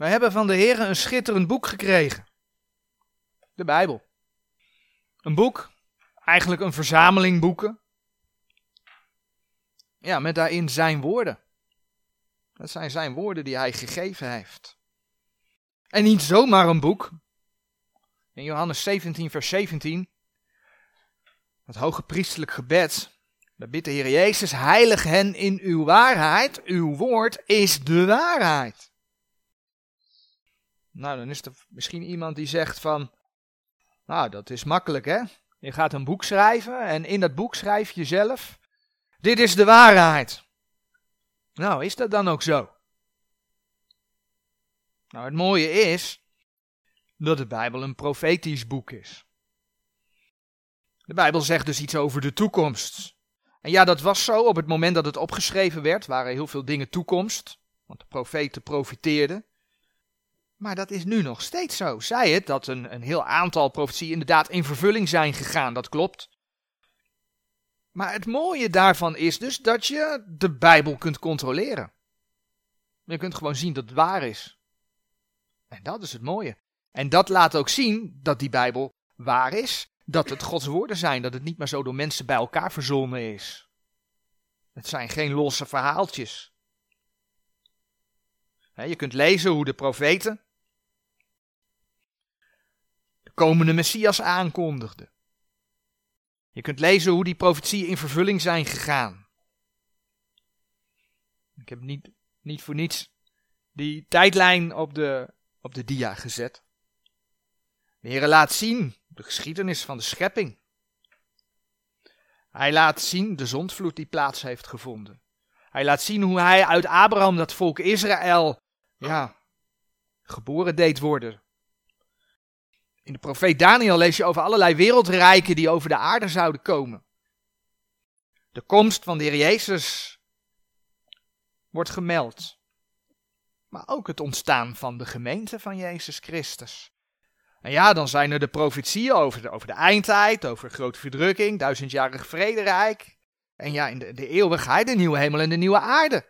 Wij hebben van de Heer een schitterend boek gekregen. De Bijbel. Een boek, eigenlijk een verzameling boeken. Ja, met daarin zijn woorden. Dat zijn zijn woorden die hij gegeven heeft. En niet zomaar een boek. In Johannes 17, vers 17, het hoge priestelijk gebed, daar bidt de Heer Jezus, heilig hen in uw waarheid, uw woord is de waarheid. Nou, dan is er misschien iemand die zegt van, nou, dat is makkelijk hè. Je gaat een boek schrijven en in dat boek schrijf je zelf, dit is de waarheid. Nou, is dat dan ook zo? Nou, het mooie is dat de Bijbel een profetisch boek is. De Bijbel zegt dus iets over de toekomst. En ja, dat was zo op het moment dat het opgeschreven werd, waren heel veel dingen toekomst, want de profeten profiteerden. Maar dat is nu nog steeds zo. Zij het dat een, een heel aantal profetieën inderdaad in vervulling zijn gegaan, dat klopt. Maar het mooie daarvan is dus dat je de Bijbel kunt controleren. Je kunt gewoon zien dat het waar is. En dat is het mooie. En dat laat ook zien dat die Bijbel waar is, dat het Gods woorden zijn, dat het niet maar zo door mensen bij elkaar verzonnen is. Het zijn geen losse verhaaltjes. Je kunt lezen hoe de profeten komende Messias aankondigden. Je kunt lezen hoe die profetieën in vervulling zijn gegaan. Ik heb niet, niet voor niets die tijdlijn op de, op de dia gezet. De Heer laat zien de geschiedenis van de schepping. Hij laat zien de zondvloed die plaats heeft gevonden. Hij laat zien hoe hij uit Abraham dat volk Israël ja, geboren deed worden. In de profeet Daniel lees je over allerlei wereldrijken die over de aarde zouden komen. De komst van de Heer Jezus wordt gemeld. Maar ook het ontstaan van de gemeente van Jezus Christus. En ja, dan zijn er de profetieën over de, over de eindtijd, over grote verdrukking, duizendjarig vrederijk. En ja, in de, de eeuwigheid, de nieuwe hemel en de nieuwe aarde.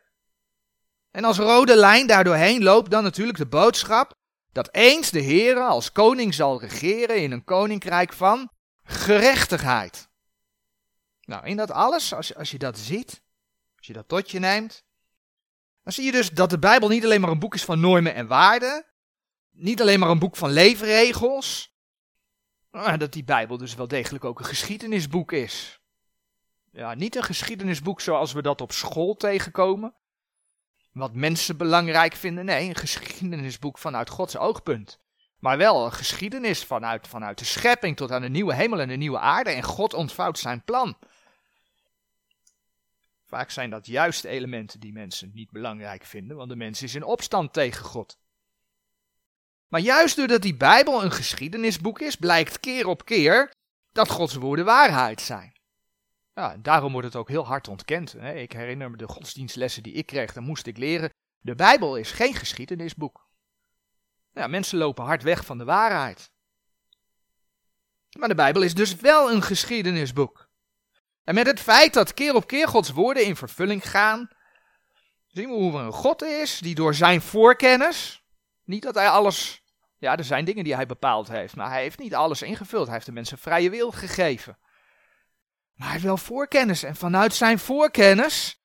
En als rode lijn daardoorheen loopt dan natuurlijk de boodschap dat eens de Heere als koning zal regeren in een koninkrijk van gerechtigheid. Nou, in dat alles, als als je dat ziet, als je dat tot je neemt, dan zie je dus dat de Bijbel niet alleen maar een boek is van normen en waarden, niet alleen maar een boek van leefregels, maar dat die Bijbel dus wel degelijk ook een geschiedenisboek is. Ja, niet een geschiedenisboek zoals we dat op school tegenkomen, wat mensen belangrijk vinden. Nee, een geschiedenisboek vanuit Gods oogpunt. Maar wel een geschiedenis vanuit, vanuit de schepping tot aan de nieuwe hemel en de nieuwe aarde. En God ontvouwt zijn plan. Vaak zijn dat juist elementen die mensen niet belangrijk vinden, want de mens is in opstand tegen God. Maar juist doordat die Bijbel een geschiedenisboek is, blijkt keer op keer dat Gods woorden waarheid zijn. Ja, daarom wordt het ook heel hard ontkend. Hè. Ik herinner me de godsdienstlessen die ik kreeg, dan moest ik leren. De Bijbel is geen geschiedenisboek. Ja, mensen lopen hard weg van de waarheid. Maar de Bijbel is dus wel een geschiedenisboek. En met het feit dat keer op keer Gods woorden in vervulling gaan, zien we hoe er een God is die door zijn voorkennis, niet dat hij alles, ja, er zijn dingen die hij bepaald heeft, maar hij heeft niet alles ingevuld. Hij heeft de mensen vrije wil gegeven. Maar hij heeft wel voorkennis. En vanuit zijn voorkennis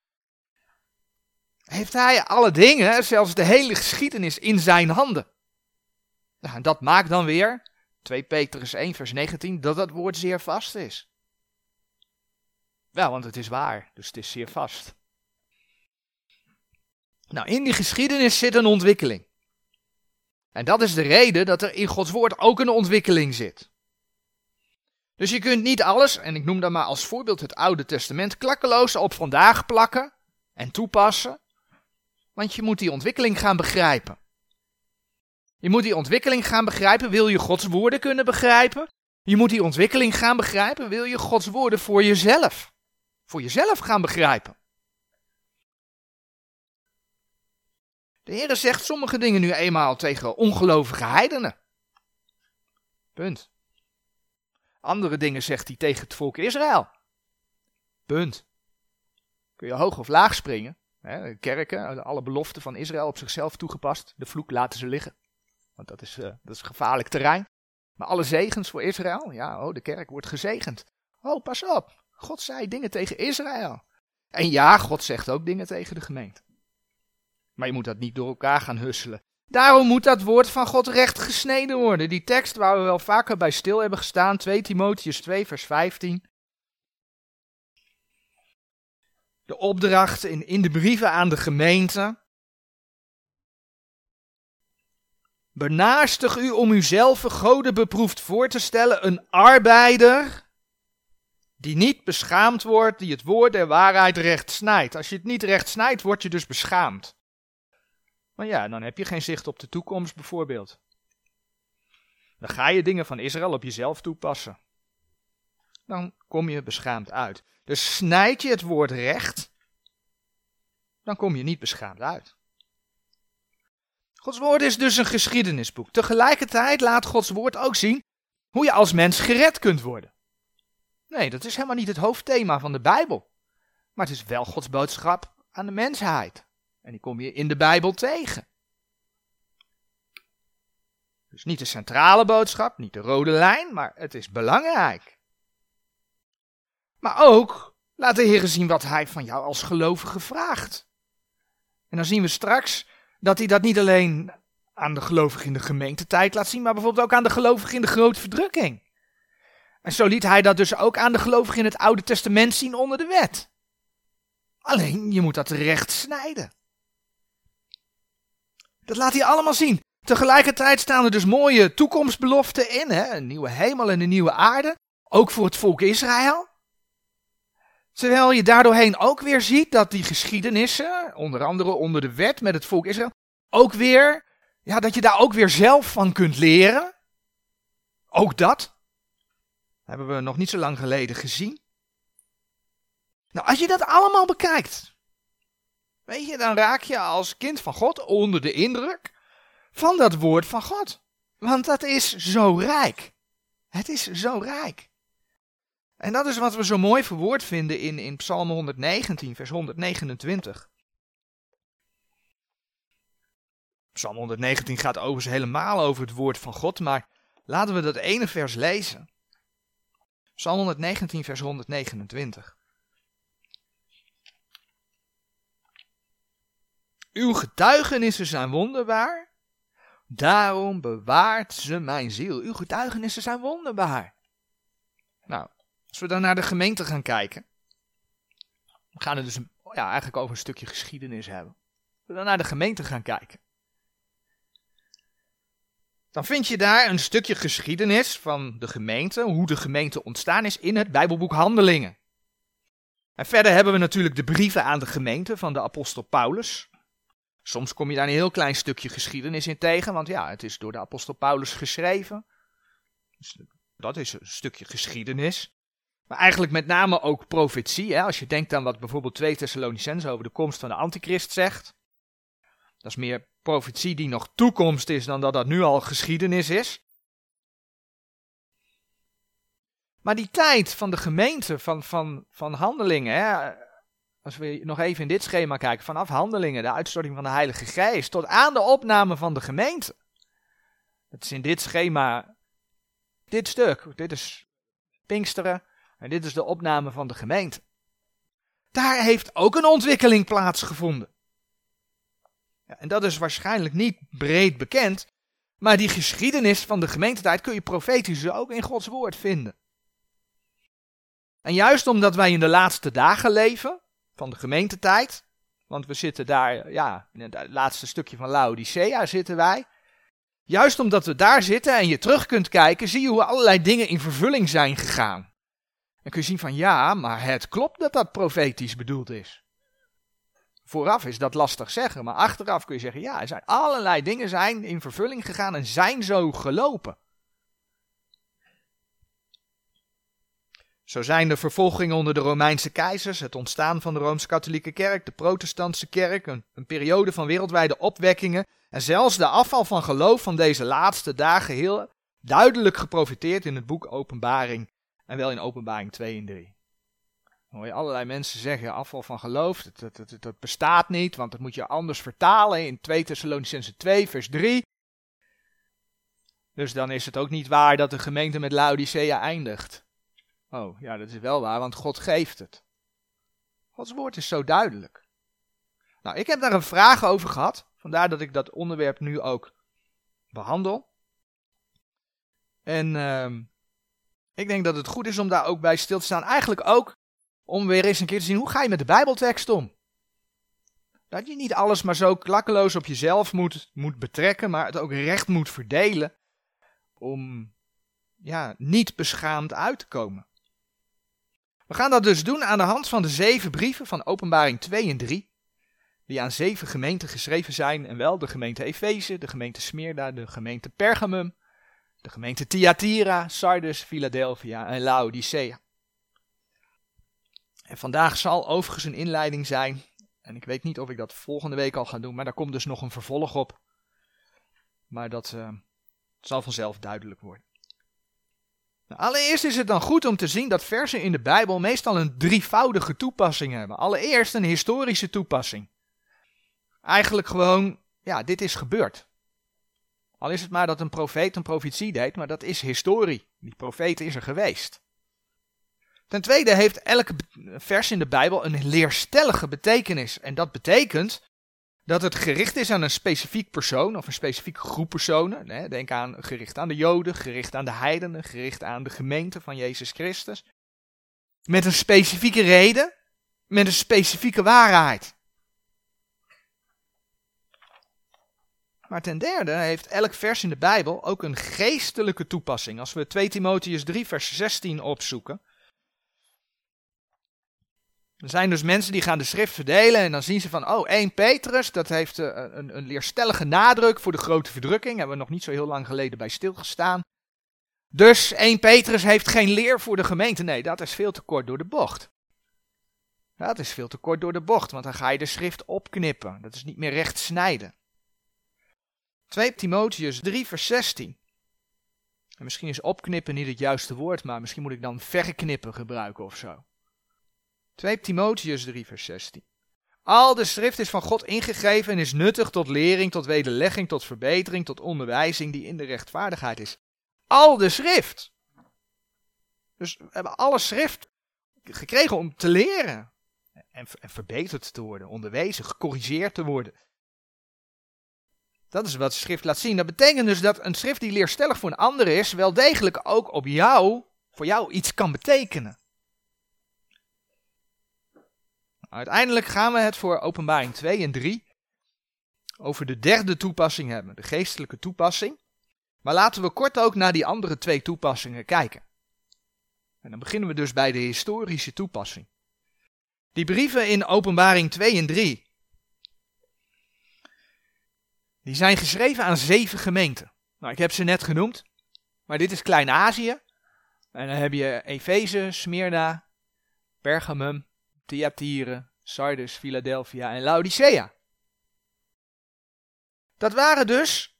heeft hij alle dingen, zelfs de hele geschiedenis, in zijn handen. En dat maakt dan weer, 2 Petrus 1 vers 19, dat dat woord zeer vast is. Wel, want het is waar, dus het is zeer vast. Nou, in die geschiedenis zit een ontwikkeling. En dat is de reden dat er in Gods woord ook een ontwikkeling zit. Dus je kunt niet alles, en ik noem dan maar als voorbeeld het Oude Testament, klakkeloos op vandaag plakken en toepassen. Want je moet die ontwikkeling gaan begrijpen. Je moet die ontwikkeling gaan begrijpen, wil je Gods woorden kunnen begrijpen? Je moet die ontwikkeling gaan begrijpen, wil je Gods woorden voor jezelf, voor jezelf gaan begrijpen. De Heer zegt sommige dingen nu eenmaal tegen ongelovige heidenen. Punt. Andere dingen zegt hij tegen het volk Israël. Punt. Kun je hoog of laag springen, Hè, kerken, alle beloften van Israël op zichzelf toegepast. De vloek laten ze liggen. Want dat is, uh, dat is gevaarlijk terrein. Maar alle zegens voor Israël, ja, oh, de kerk wordt gezegend. Oh, pas op. God zei dingen tegen Israël. En ja, God zegt ook dingen tegen de gemeente. Maar je moet dat niet door elkaar gaan husselen. Daarom moet dat woord van God recht gesneden worden. Die tekst waar we wel vaker bij stil hebben gestaan, 2 Timotheus 2, vers 15. De opdracht in, in de brieven aan de gemeente. Benaastig u om uzelf goden beproefd voor te stellen, een arbeider die niet beschaamd wordt, die het woord der waarheid recht snijdt. Als je het niet recht snijdt, word je dus beschaamd. Maar ja, dan heb je geen zicht op de toekomst bijvoorbeeld. Dan ga je dingen van Israël op jezelf toepassen. Dan kom je beschaamd uit. Dus snijd je het woord recht, dan kom je niet beschaamd uit. Gods woord is dus een geschiedenisboek. Tegelijkertijd laat Gods woord ook zien hoe je als mens gered kunt worden. Nee, dat is helemaal niet het hoofdthema van de Bijbel. Maar het is wel Gods boodschap aan de mensheid. En die kom je in de Bijbel tegen. Dus niet de centrale boodschap, niet de rode lijn, maar het is belangrijk. Maar ook laat de Heer zien wat Hij van jou als gelovige vraagt. En dan zien we straks dat Hij dat niet alleen aan de gelovigen in de gemeentetijd laat zien, maar bijvoorbeeld ook aan de gelovigen in de grote verdrukking. En zo liet Hij dat dus ook aan de gelovigen in het Oude Testament zien onder de wet. Alleen, je moet dat recht snijden. Dat laat hij allemaal zien. Tegelijkertijd staan er dus mooie toekomstbeloften in. Hè? Een nieuwe hemel en een nieuwe aarde. Ook voor het volk Israël. Terwijl je daardoorheen ook weer ziet dat die geschiedenissen, onder andere onder de wet met het volk Israël, ook weer, ja, dat je daar ook weer zelf van kunt leren. Ook dat. Hebben we nog niet zo lang geleden gezien. Nou, als je dat allemaal bekijkt, Weet je, dan raak je als kind van God onder de indruk van dat woord van God. Want dat is zo rijk. Het is zo rijk. En dat is wat we zo mooi verwoord vinden in, in Psalm 119, vers 129. Psalm 119 gaat overigens helemaal over het woord van God, maar laten we dat ene vers lezen. Psalm 119, vers 129. Uw getuigenissen zijn wonderbaar. Daarom bewaart ze mijn ziel. Uw getuigenissen zijn wonderbaar. Nou, als we dan naar de gemeente gaan kijken. We gaan het dus ja, eigenlijk over een stukje geschiedenis hebben. Als we dan naar de gemeente gaan kijken. Dan vind je daar een stukje geschiedenis van de gemeente, hoe de gemeente ontstaan is in het Bijbelboek Handelingen. En verder hebben we natuurlijk de brieven aan de gemeente van de apostel Paulus. Soms kom je daar een heel klein stukje geschiedenis in tegen, want ja, het is door de apostel Paulus geschreven. Dus dat is een stukje geschiedenis. Maar eigenlijk met name ook profetie. Hè? Als je denkt aan wat bijvoorbeeld 2 Thessalonicenzen over de komst van de antichrist zegt. Dat is meer profetie die nog toekomst is dan dat dat nu al geschiedenis is. Maar die tijd van de gemeente, van, van, van handelingen, hè, als we nog even in dit schema kijken, vanaf handelingen, de uitstorting van de Heilige Geest, tot aan de opname van de gemeente. Dat is in dit schema, dit stuk, dit is Pinksteren en dit is de opname van de gemeente. Daar heeft ook een ontwikkeling plaatsgevonden. Ja, en dat is waarschijnlijk niet breed bekend, maar die geschiedenis van de gemeentetijd kun je profetisch ook in Gods woord vinden. En juist omdat wij in de laatste dagen leven, van de gemeentetijd. Want we zitten daar, ja, in het laatste stukje van Laodicea zitten wij. Juist omdat we daar zitten en je terug kunt kijken, zie je hoe allerlei dingen in vervulling zijn gegaan. En kun je zien van ja, maar het klopt dat dat profetisch bedoeld is. Vooraf is dat lastig zeggen, maar achteraf kun je zeggen ja, er zijn allerlei dingen zijn in vervulling gegaan en zijn zo gelopen. Zo zijn de vervolgingen onder de Romeinse keizers, het ontstaan van de Rooms-Katholieke Kerk, de Protestantse Kerk, een, periode van wereldwijde opwekkingen en zelfs de afval van geloof van deze laatste dagen heel duidelijk geprofiteerd in het boek Openbaring en wel in Openbaring 2 en 3. Dan hoor je allerlei mensen zeggen, afval van geloof, dat, dat, dat, dat bestaat niet, want dat moet je anders vertalen in 2 Thessalonicense 2 vers 3. Dus dan is het ook niet waar dat de gemeente met Laodicea eindigt. Oh, ja, dat is wel waar, want God geeft het. Gods woord is zo duidelijk. Nou, ik heb daar een vraag over gehad, vandaar dat ik dat onderwerp nu ook behandel. En uh, ik denk dat het goed is om daar ook bij stil te staan. Eigenlijk ook om weer eens een keer te zien hoe ga je met de Bijbeltekst om. Dat je niet alles maar zo klakkeloos op jezelf moet, moet betrekken, maar het ook recht moet verdelen om ja, niet beschaamd uit te komen. We gaan dat dus doen aan de hand van de zeven brieven van Openbaring 2 en 3, die aan zeven gemeenten geschreven zijn, en wel de gemeente Efeze, de gemeente Smyrna, de gemeente Pergamum, de gemeente Thyatira, Sardis, Philadelphia en Laodicea. En vandaag zal overigens een inleiding zijn, en ik weet niet of ik dat volgende week al ga doen, maar daar komt dus nog een vervolg op. Maar dat uh, zal vanzelf duidelijk worden. Nou, allereerst is het dan goed om te zien dat versen in de Bijbel meestal een drievoudige toepassing hebben. Allereerst een historische toepassing. Eigenlijk gewoon, ja, dit is gebeurd. Al is het maar dat een profeet een profetie deed, maar dat is historie. Die profeet is er geweest. Ten tweede heeft elke vers in de Bijbel een leerstellige betekenis. En dat betekent dat het gericht is aan een specifiek persoon of een specifieke groep personen. Denk aan gericht aan de Joden, gericht aan de heidenen, gericht aan de gemeente van Jezus Christus. Met een specifieke reden, met een specifieke waarheid. Maar ten derde heeft elk vers in de Bijbel ook een geestelijke toepassing. Als we 2 Timotheus 3 vers 16 opzoeken, er zijn dus mensen die gaan de schrift verdelen en dan zien ze van, oh, 1 Petrus, dat heeft uh, een, een leerstellige nadruk voor de grote verdrukking. Hebben we nog niet zo heel lang geleden bij stilgestaan. Dus 1 Petrus heeft geen leer voor de gemeente. Nee, dat is veel te kort door de bocht. Dat is veel te kort door de bocht, want dan ga je de schrift opknippen. Dat is niet meer recht snijden. 2 Timotheus 3 vers 16. En misschien is opknippen niet het juiste woord, maar misschien moet ik dan verknippen gebruiken of zo. 2 Timotheus 3 vers 16. Al de schrift is van God ingegeven en is nuttig tot lering, tot wederlegging, tot verbetering, tot onderwijzing die in de rechtvaardigheid is. Al de schrift. Dus we hebben alle schrift gekregen om te leren. En, en verbeterd te worden, onderwezen, gecorrigeerd te worden. Dat is wat schrift laat zien. Dat betekent dus dat een schrift die leerstellig voor een ander is, wel degelijk ook op jou, voor jou iets kan betekenen. Uiteindelijk gaan we het voor openbaring 2 en 3 over de derde toepassing hebben, de geestelijke toepassing. Maar laten we kort ook naar die andere twee toepassingen kijken. En dan beginnen we dus bij de historische toepassing. Die brieven in openbaring 2 en 3, die zijn geschreven aan zeven gemeenten. Nou, ik heb ze net genoemd, maar dit is Klein-Azië. En dan heb je Efeze, Smyrna, Pergamum, Thyatire, Sardis, Philadelphia en Laodicea. Dat waren dus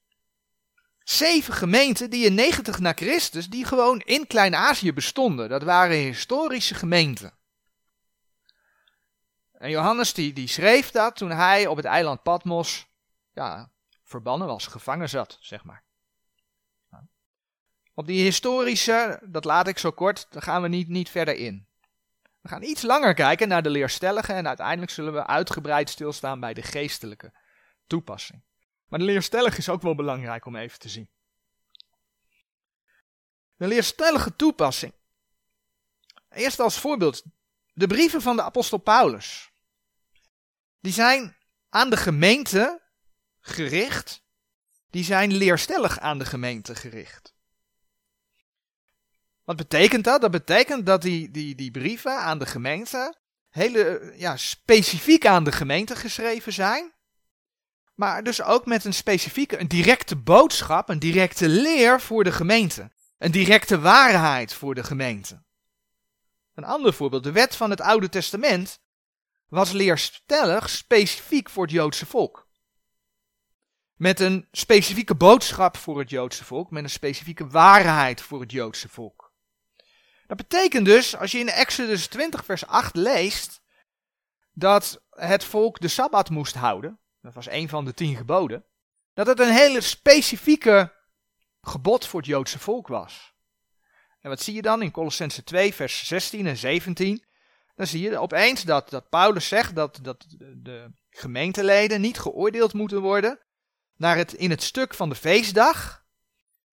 zeven gemeenten die in 90 na Christus, die gewoon in Klein-Azië bestonden. Dat waren historische gemeenten. En Johannes die, die schreef dat toen hij op het eiland Patmos ja, verbannen was, gevangen zat, zeg maar. Op die historische, dat laat ik zo kort, daar gaan we niet, niet verder in. We gaan iets langer kijken naar de leerstellige en uiteindelijk zullen we uitgebreid stilstaan bij de geestelijke toepassing. Maar de leerstellige is ook wel belangrijk om even te zien. De leerstellige toepassing. Eerst als voorbeeld, de brieven van de apostel Paulus. Die zijn aan de gemeente gericht. Die zijn leerstellig aan de gemeente gericht. Wat betekent dat? Dat betekent dat die, die, die brieven aan de gemeente hele ja, specifiek aan de gemeente geschreven zijn. Maar dus ook met een specifieke, een directe boodschap, een directe leer voor de gemeente. Een directe waarheid voor de gemeente. Een ander voorbeeld, de wet van het Oude Testament was leerstellig specifiek voor het Joodse volk. Met een specifieke boodschap voor het Joodse volk, met een specifieke waarheid voor het Joodse volk. Dat betekent dus, als je in Exodus 20 vers 8 leest, dat het volk de Sabbat moest houden, dat was een van de tien geboden, dat het een hele specifieke gebod voor het Joodse volk was. En wat zie je dan in Colossense 2 vers 16 en 17? Dan zie je opeens dat, dat Paulus zegt dat, dat de gemeenteleden niet geoordeeld moeten worden naar het, in het stuk van de feestdag,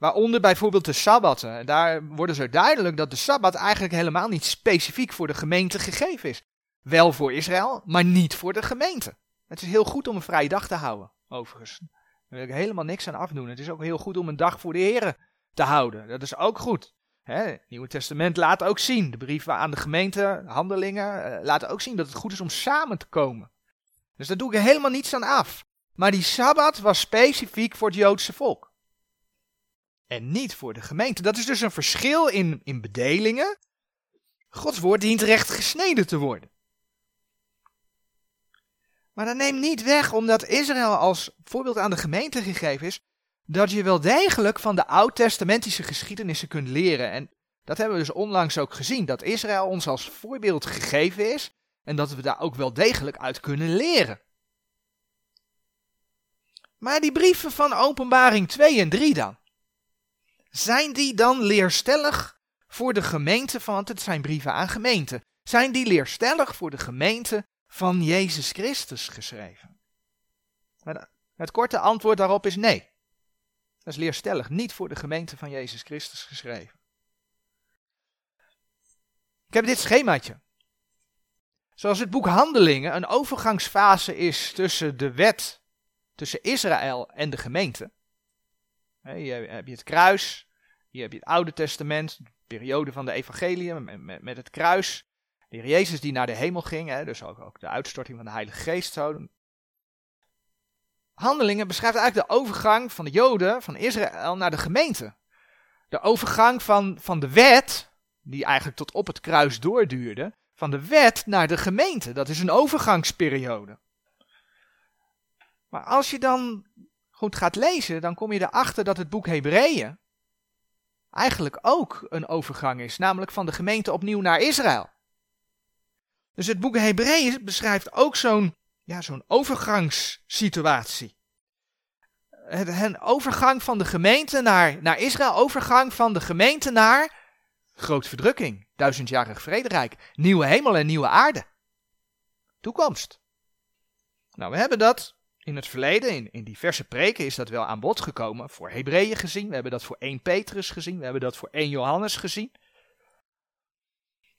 waaronder bijvoorbeeld de Sabbatten. Daar worden ze duidelijk dat de Sabbat eigenlijk helemaal niet specifiek voor de gemeente gegeven is. Wel voor Israël, maar niet voor de gemeente. Het is heel goed om een vrije dag te houden, overigens. Daar wil ik helemaal niks aan afdoen. Het is ook heel goed om een dag voor de Heren te houden. Dat is ook goed. het Nieuwe Testament laat ook zien, de brieven aan de gemeente, handelingen, uh, laten ook zien dat het goed is om samen te komen. Dus daar doe ik helemaal niets aan af. Maar die Sabbat was specifiek voor het Joodse volk. En niet voor de gemeente. Dat is dus een verschil in, in bedelingen. Gods woord dient recht gesneden te worden. Maar dat neemt niet weg, omdat Israël als voorbeeld aan de gemeente gegeven is, dat je wel degelijk van de oud-testamentische geschiedenissen kunt leren. En dat hebben we dus onlangs ook gezien, dat Israël ons als voorbeeld gegeven is en dat we daar ook wel degelijk uit kunnen leren. Maar die brieven van Openbaring 2 en 3 dan? Zijn die dan leerstellig voor de gemeente, want het zijn brieven aan gemeenten. Zijn die leerstellig voor de gemeente van Jezus Christus geschreven? Het korte antwoord daarop is nee. Dat is leerstellig, niet voor de gemeente van Jezus Christus geschreven. Ik heb dit schemaatje. Zoals het boek Handelingen een overgangsfase is tussen de wet, tussen Israël en de gemeente. Hier heb je het kruis, hier heb je het Oude Testament, de periode van de evangelium met, met, met het kruis. De heer Jezus die naar de hemel ging, hè, dus ook, ook de uitstorting van de Heilige Geest. Zo. Handelingen beschrijft eigenlijk de overgang van de Joden, van Israël, naar de gemeente. De overgang van, van de wet, die eigenlijk tot op het kruis doorduurde, van de wet naar de gemeente. Dat is een overgangsperiode. Maar als je dan goed gaat lezen, dan kom je erachter dat het boek Hebreeën eigenlijk ook een overgang is, namelijk van de gemeente opnieuw naar Israël. Dus het boek Hebreeën beschrijft ook zo'n ja, zo'n overgangssituatie. Een overgang van de gemeente naar, naar Israël, overgang van de gemeente naar groot verdrukking, duizendjarig vrederijk, nieuwe hemel en nieuwe aarde. Toekomst. Nou, we hebben dat in het verleden, in, diverse preken, is dat wel aan bod gekomen. Voor Hebreeën gezien, we hebben dat voor 1 Petrus gezien, we hebben dat voor 1 Johannes gezien.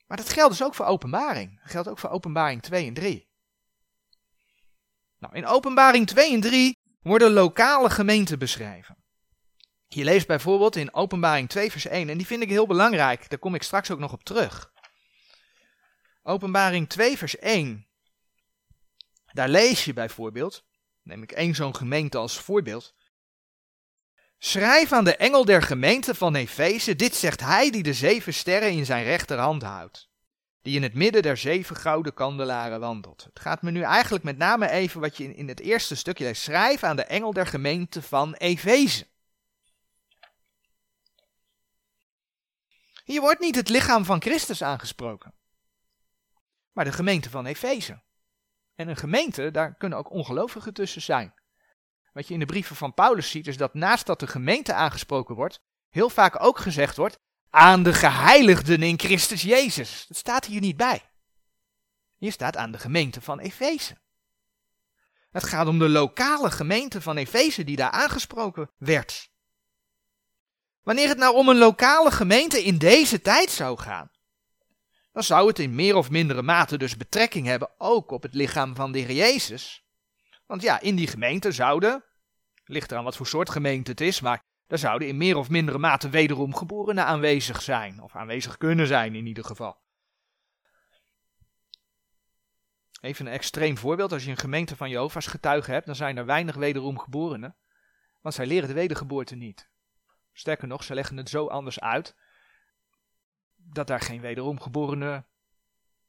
Maar dat geldt dus ook voor openbaring. Dat geldt ook voor openbaring 2 en 3. Nou, in openbaring 2 en 3 worden lokale gemeenten beschreven. Je leest bijvoorbeeld in openbaring 2 vers 1, en die vind ik heel belangrijk, daar kom ik straks ook nog op terug. Openbaring 2 vers 1. Daar lees je bijvoorbeeld, neem ik één zo'n gemeente als voorbeeld. Schrijf aan de engel der gemeente van Efeze, dit zegt hij die de zeven sterren in zijn rechterhand houdt, die in het midden der zeven gouden kandelaren wandelt. Het gaat me nu eigenlijk met name even wat je in, het eerste stukje leest. Schrijf aan de engel der gemeente van Efeze. Hier wordt niet het lichaam van Christus aangesproken, maar de gemeente van Efeze. En een gemeente, daar kunnen ook ongelovigen tussen zijn. Wat je in de brieven van Paulus ziet, is dat naast dat de gemeente aangesproken wordt, heel vaak ook gezegd wordt aan de geheiligden in Christus Jezus. Dat staat hier niet bij. Hier staat aan de gemeente van Efeze. Het gaat om de lokale gemeente van Efeze die daar aangesproken werd. Wanneer het nou om een lokale gemeente in deze tijd zou gaan, dan zou het in meer of mindere mate dus betrekking hebben ook op het lichaam van de Heer Jezus. Want ja, in die gemeente zouden, ligt eraan wat voor soort gemeente het is, maar daar zouden in meer of mindere mate wederom geborenen aanwezig zijn, of aanwezig kunnen zijn in ieder geval. Even een extreem voorbeeld, als je een gemeente van Jehovah's getuigen hebt, dan zijn er weinig wederom geborenen, want zij leren de wedergeboorte niet. Sterker nog, ze leggen het zo anders uit dat daar geen wederom geborene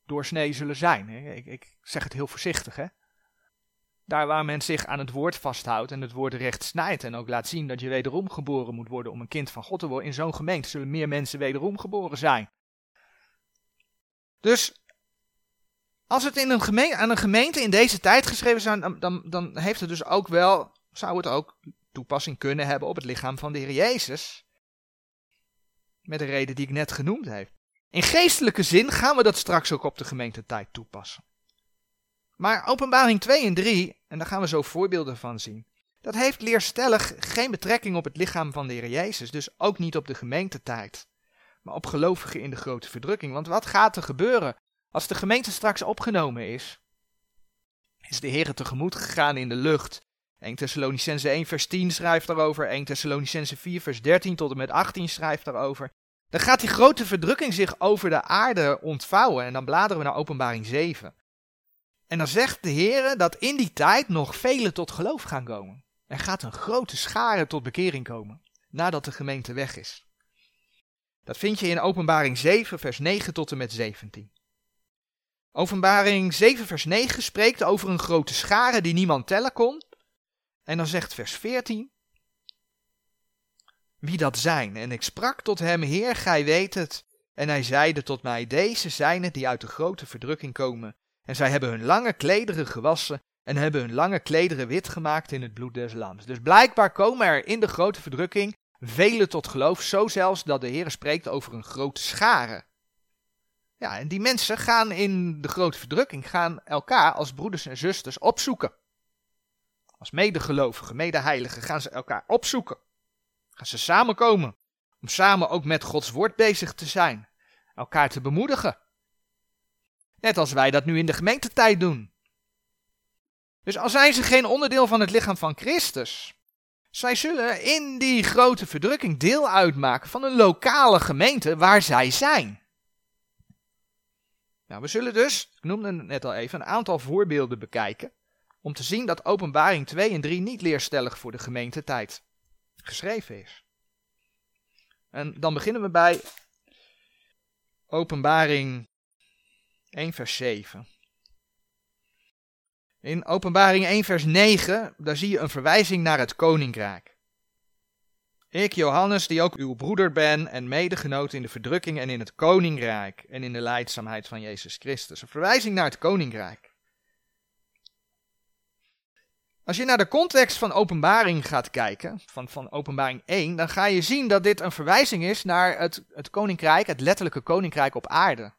doorsnee zullen zijn. Ik, ik, zeg het heel voorzichtig. Hè? Daar waar men zich aan het woord vasthoudt en het woord recht snijdt en ook laat zien dat je wederom geboren moet worden om een kind van God te worden, in zo'n gemeente zullen meer mensen wederom geboren zijn. Dus als het in een gemeente, aan een gemeente in deze tijd geschreven is, dan, dan, dan heeft het dus ook wel, zou het ook toepassing kunnen hebben op het lichaam van de Heer Jezus. Met de reden die ik net genoemd heb. In geestelijke zin gaan we dat straks ook op de gemeentetijd toepassen. Maar openbaring 2 en 3, en daar gaan we zo voorbeelden van zien, dat heeft leerstellig geen betrekking op het lichaam van de Heer Jezus, dus ook niet op de gemeentetijd, maar op gelovigen in de grote verdrukking. Want wat gaat er gebeuren als de gemeente straks opgenomen is? Is de Heer tegemoet gegaan in de lucht 1 Thessalonicense 1 vers 10 schrijft daarover, 1 Thessalonicense 4 vers 13 tot en met 18 schrijft daarover. Dan gaat die grote verdrukking zich over de aarde ontvouwen en dan bladeren we naar openbaring 7. En dan zegt de Heer dat in die tijd nog velen tot geloof gaan komen. Er gaat een grote schare tot bekering komen, nadat de gemeente weg is. Dat vind je in openbaring 7 vers 9 tot en met 17. Openbaring 7 vers 9 spreekt over een grote schare die niemand tellen kon, en dan zegt vers 14, wie dat zijn. En ik sprak tot hem, Heer, gij weet het. En hij zeide tot mij, deze zijn het die uit de grote verdrukking komen. En zij hebben hun lange klederen gewassen en hebben hun lange klederen wit gemaakt in het bloed des lams. Dus blijkbaar komen er in de grote verdrukking velen tot geloof, zo zelfs dat de Heer spreekt over een grote schare. Ja, en die mensen gaan in de grote verdrukking, gaan elkaar als broeders en zusters opzoeken. Als medegelovigen, medeheiligen gaan ze elkaar opzoeken. Gaan ze samenkomen om samen ook met Gods woord bezig te zijn. Elkaar te bemoedigen. Net als wij dat nu in de gemeentetijd doen. Dus al zijn ze geen onderdeel van het lichaam van Christus, zij zullen in die grote verdrukking deel uitmaken van een lokale gemeente waar zij zijn. Nou, we zullen dus, ik noemde het net al even, een aantal voorbeelden bekijken om te zien dat Openbaring 2 en 3 niet leerstellig voor de gemeentetijd geschreven is. En dan beginnen we bij Openbaring 1 vers 7. In Openbaring 1 vers 9, daar zie je een verwijzing naar het koninkrijk. Ik, Johannes, die ook uw broeder ben en medegenoot in de verdrukking en in het koninkrijk en in de leidzaamheid van Jezus Christus. Een verwijzing naar het koninkrijk. Als je naar de context van openbaring gaat kijken, van, van openbaring 1, dan ga je zien dat dit een verwijzing is naar het, het koninkrijk, het letterlijke koninkrijk op aarde.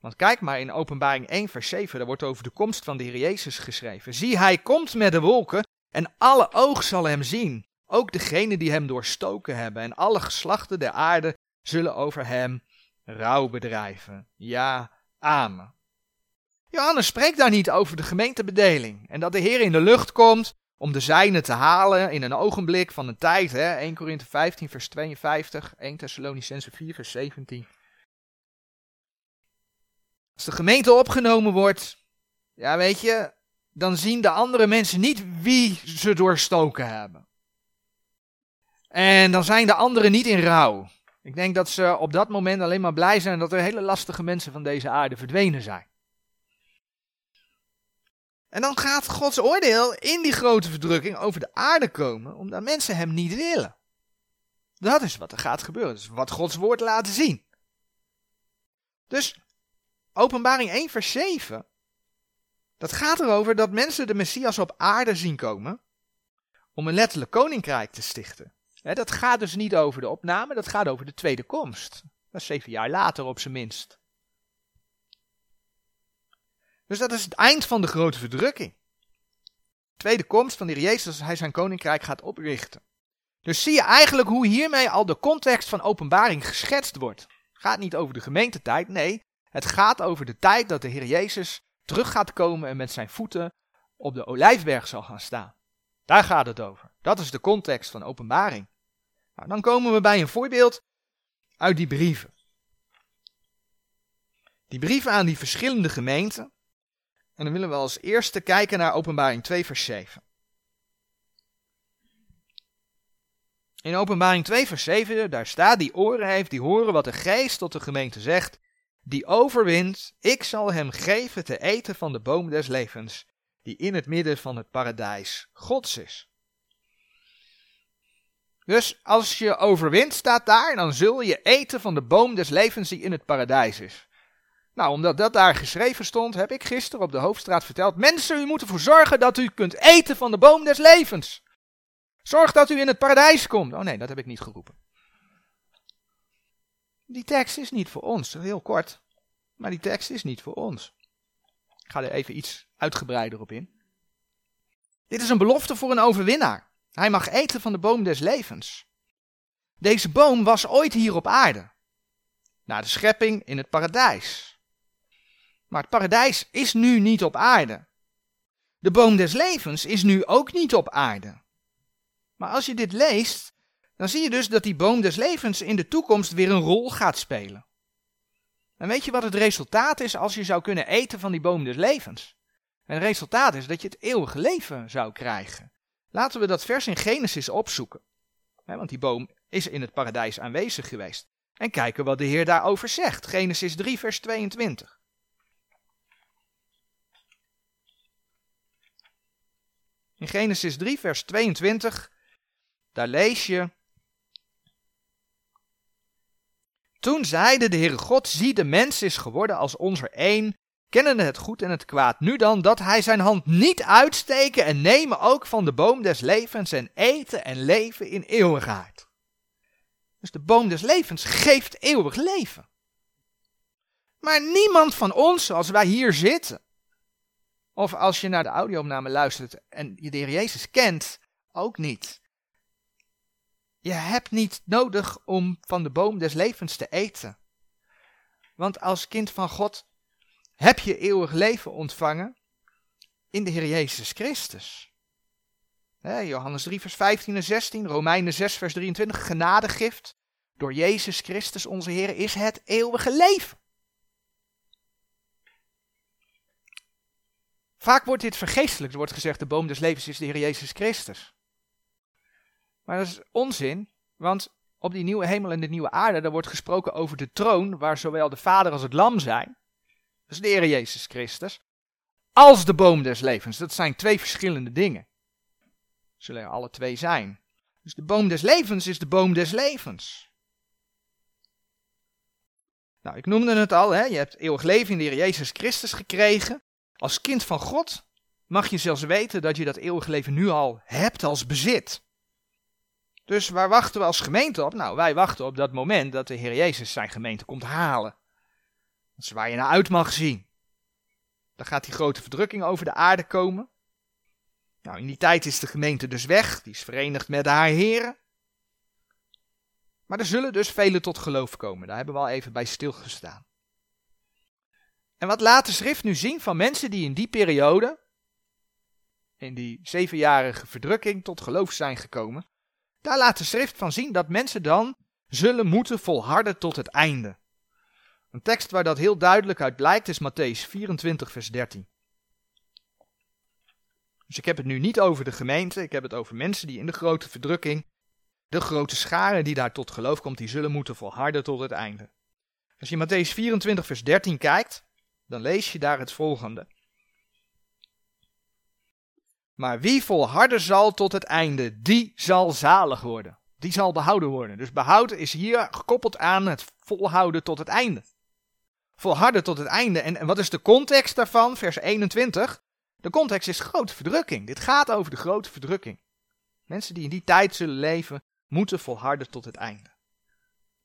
Want kijk maar in openbaring 1 vers 7, daar wordt over de komst van de Heer Jezus geschreven. Zie, hij komt met de wolken en alle oog zal hem zien. Ook degenen die hem doorstoken hebben en alle geslachten der aarde zullen over hem rouw bedrijven. Ja, amen. Johannes spreekt daar niet over de gemeentebedeling en dat de Heer in de lucht komt om de zijnen te halen in een ogenblik van een tijd. Hè? 1 Korinthe 15 vers 52, 1 Thessalonicense 4 vers 17. Als de gemeente opgenomen wordt, ja weet je, dan zien de andere mensen niet wie ze doorstoken hebben. En dan zijn de anderen niet in rouw. Ik denk dat ze op dat moment alleen maar blij zijn dat er hele lastige mensen van deze aarde verdwenen zijn. En dan gaat Gods oordeel in die grote verdrukking over de aarde komen, omdat mensen hem niet willen. Dat is wat er gaat gebeuren. Dat is wat Gods woord laat zien. Dus, openbaring 1 vers 7, dat gaat erover dat mensen de Messias op aarde zien komen, om een letterlijk koninkrijk te stichten. dat gaat dus niet over de opname, dat gaat over de tweede komst. Dat is zeven jaar later op zijn minst. Dus dat is het eind van de grote verdrukking. Tweede komst van de Heer Jezus als hij zijn koninkrijk gaat oprichten. Dus zie je eigenlijk hoe hiermee al de context van openbaring geschetst wordt. Het gaat niet over de gemeentetijd, nee, het gaat over de tijd dat de Heer Jezus terug gaat komen en met zijn voeten op de olijfberg zal gaan staan. Daar gaat het over. Dat is de context van openbaring. Nou, dan komen we bij een voorbeeld uit die brieven. Die brieven aan die verschillende gemeenten. En dan willen we als eerste kijken naar Openbaring 2, vers 7. In Openbaring 2, vers 7, daar staat: Die oren heeft, die horen wat de geest tot de gemeente zegt. Die overwint, ik zal hem geven te eten van de boom des levens, die in het midden van het paradijs Gods is. Dus als je overwint, staat daar, dan zul je eten van de boom des levens die in het paradijs is. Nou, omdat dat daar geschreven stond, heb ik gisteren op de Hoofdstraat verteld: Mensen, u moet ervoor zorgen dat u kunt eten van de boom des levens. Zorg dat u in het paradijs komt. Oh nee, dat heb ik niet geroepen. Die tekst is niet voor ons, heel kort. Maar die tekst is niet voor ons. Ik ga er even iets uitgebreider op in. Dit is een belofte voor een overwinnaar. Hij mag eten van de boom des levens. Deze boom was ooit hier op aarde. Na de schepping in het paradijs. Maar het paradijs is nu niet op aarde. De boom des levens is nu ook niet op aarde. Maar als je dit leest, dan zie je dus dat die boom des levens in de toekomst weer een rol gaat spelen. En weet je wat het resultaat is als je zou kunnen eten van die boom des levens? En het resultaat is dat je het eeuwige leven zou krijgen. Laten we dat vers in Genesis opzoeken. want die boom is in het paradijs aanwezig geweest. En kijken wat de Heer daarover zegt. Genesis 3, vers 22. In Genesis 3, vers 22, daar lees je. Toen zeide de Heere God, zie de mens is geworden als ons er één, kennende het goed en het kwaad. Nu dan, dat hij zijn hand niet uitsteken en nemen ook van de boom des levens en eten en leven in eeuwigheid. Dus de boom des levens geeft eeuwig leven. Maar niemand van ons, zoals wij hier zitten, of als je naar de audio luistert en je de Heer Jezus kent, ook niet. Je hebt niet nodig om van de boom des levens te eten. Want als kind van God heb je eeuwig leven ontvangen in de Heer Jezus Christus. Johannes 3, vers 15 en 16, Romeinen 6, vers 23, genadegift. Door Jezus Christus, onze Heer, is het eeuwige leven. Vaak wordt dit vergeestelijk. Er wordt gezegd, de boom des levens is de Heer Jezus Christus. Maar dat is onzin, want op die nieuwe hemel en de nieuwe aarde, daar wordt gesproken over de troon, waar zowel de Vader als het Lam zijn. Dat is de Heer Jezus Christus. Als de boom des levens. Dat zijn twee verschillende dingen. Zullen er alle twee zijn. Dus de boom des levens is de boom des levens. Nou, ik noemde het al, hè? je hebt eeuwig leven in de Heer Jezus Christus gekregen. Als kind van God mag je zelfs weten dat je dat eeuwig leven nu al hebt als bezit. Dus waar wachten we als gemeente op? Nou, wij wachten op dat moment dat de Heer Jezus zijn gemeente komt halen. Dat is waar je naar uit mag zien. Dan gaat die grote verdrukking over de aarde komen. Nou, in die tijd is de gemeente dus weg, die is verenigd met haar heren. Maar er zullen dus velen tot geloof komen, daar hebben we al even bij stilgestaan. En wat laat de schrift nu zien van mensen die in die periode, in die zevenjarige verdrukking, tot geloof zijn gekomen? Daar laat de schrift van zien dat mensen dan zullen moeten volharden tot het einde. Een tekst waar dat heel duidelijk uit blijkt is Matthäus 24, vers 13. Dus ik heb het nu niet over de gemeente, ik heb het over mensen die in de grote verdrukking, de grote scharen die daar tot geloof komt, die zullen moeten volharden tot het einde. Als je Matthäus 24, vers 13 kijkt, dan lees je daar het volgende. Maar wie volharden zal tot het einde, die zal zalig worden. Die zal behouden worden. Dus behouden is hier gekoppeld aan het volhouden tot het einde. Volharden tot het einde. En, en wat is de context daarvan? Vers 21. De context is grote verdrukking. Dit gaat over de grote verdrukking. Mensen die in die tijd zullen leven, moeten volharden tot het einde.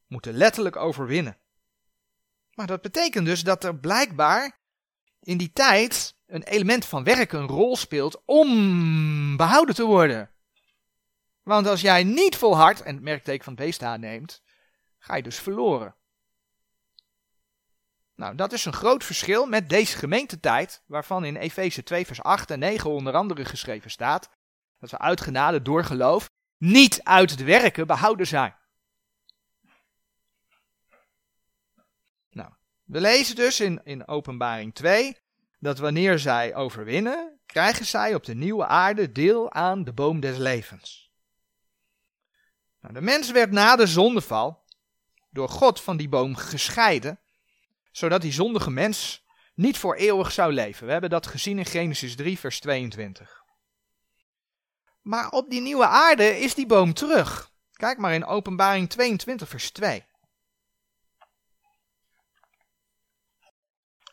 Moeten letterlijk overwinnen. Maar dat betekent dus dat er blijkbaar in die tijd een element van werk een rol speelt om behouden te worden. Want als jij niet volhardt en het merkteken van het beest aanneemt, ga je dus verloren. Nou, dat is een groot verschil met deze gemeentetijd, waarvan in Efeze 2 vers 8 en 9 onder andere geschreven staat, dat we uit genade door geloof niet uit de werken behouden zijn. We lezen dus in, in openbaring 2 dat wanneer zij overwinnen, krijgen zij op de nieuwe aarde deel aan de boom des levens. Nou, de mens werd na de zondeval door God van die boom gescheiden, zodat die zondige mens niet voor eeuwig zou leven. We hebben dat gezien in Genesis 3, vers 22. Maar op die nieuwe aarde is die boom terug. Kijk maar in Openbaring 22, vers 2.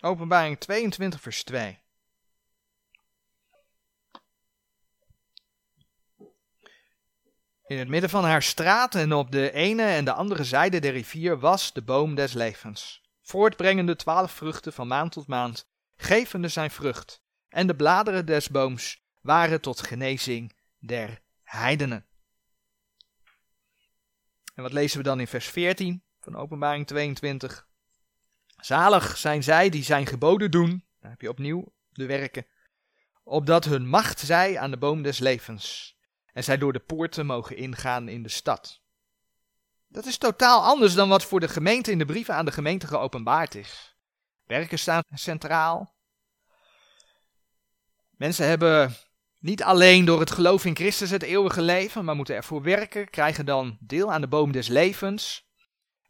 Openbaring 22, vers 2. In het midden van haar straat en op de ene en de andere zijde der rivier was de boom des levens, voortbrengende twaalf vruchten van maand tot maand, gevende zijn vrucht, en de bladeren des booms waren tot genezing der heidenen. En wat lezen we dan in vers 14 van Openbaring 22? Zalig zijn zij die zijn geboden doen, dan heb je opnieuw de werken, opdat hun macht zij aan de boom des levens, en zij door de poorten mogen ingaan in de stad. Dat is totaal anders dan wat voor de gemeente in de brieven aan de gemeente geopenbaard is. Werken staan centraal. Mensen hebben niet alleen door het geloof in Christus het eeuwige leven, maar moeten ervoor werken, krijgen dan deel aan de boom des levens.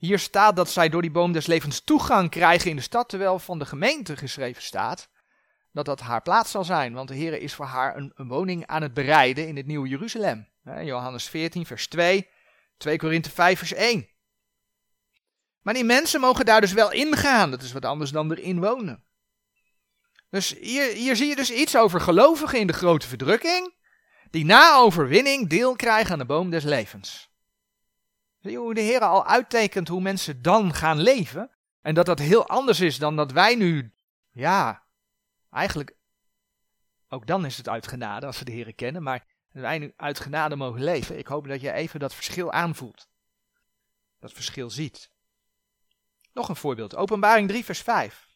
Hier staat dat zij door die boom des levens toegang krijgen in de stad, terwijl van de gemeente geschreven staat dat dat haar plaats zal zijn, want de Heer is voor haar een, een woning aan het bereiden in het nieuwe Jeruzalem. Johannes 14, vers 2, 2 Korinthe 5, vers 1. Maar die mensen mogen daar dus wel ingaan, dat is wat anders dan erin wonen. Dus hier, hier zie je dus iets over gelovigen in de grote verdrukking, die na overwinning deel krijgen aan de boom des levens. Zie je hoe de Heer al uittekent hoe mensen dan gaan leven? En dat dat heel anders is dan dat wij nu, ja, eigenlijk, ook dan is het uit genade als we de Heer kennen, maar wij nu uit genade mogen leven. Ik hoop dat je even dat verschil aanvoelt. Dat verschil ziet. Nog een voorbeeld, Openbaring 3, vers 5.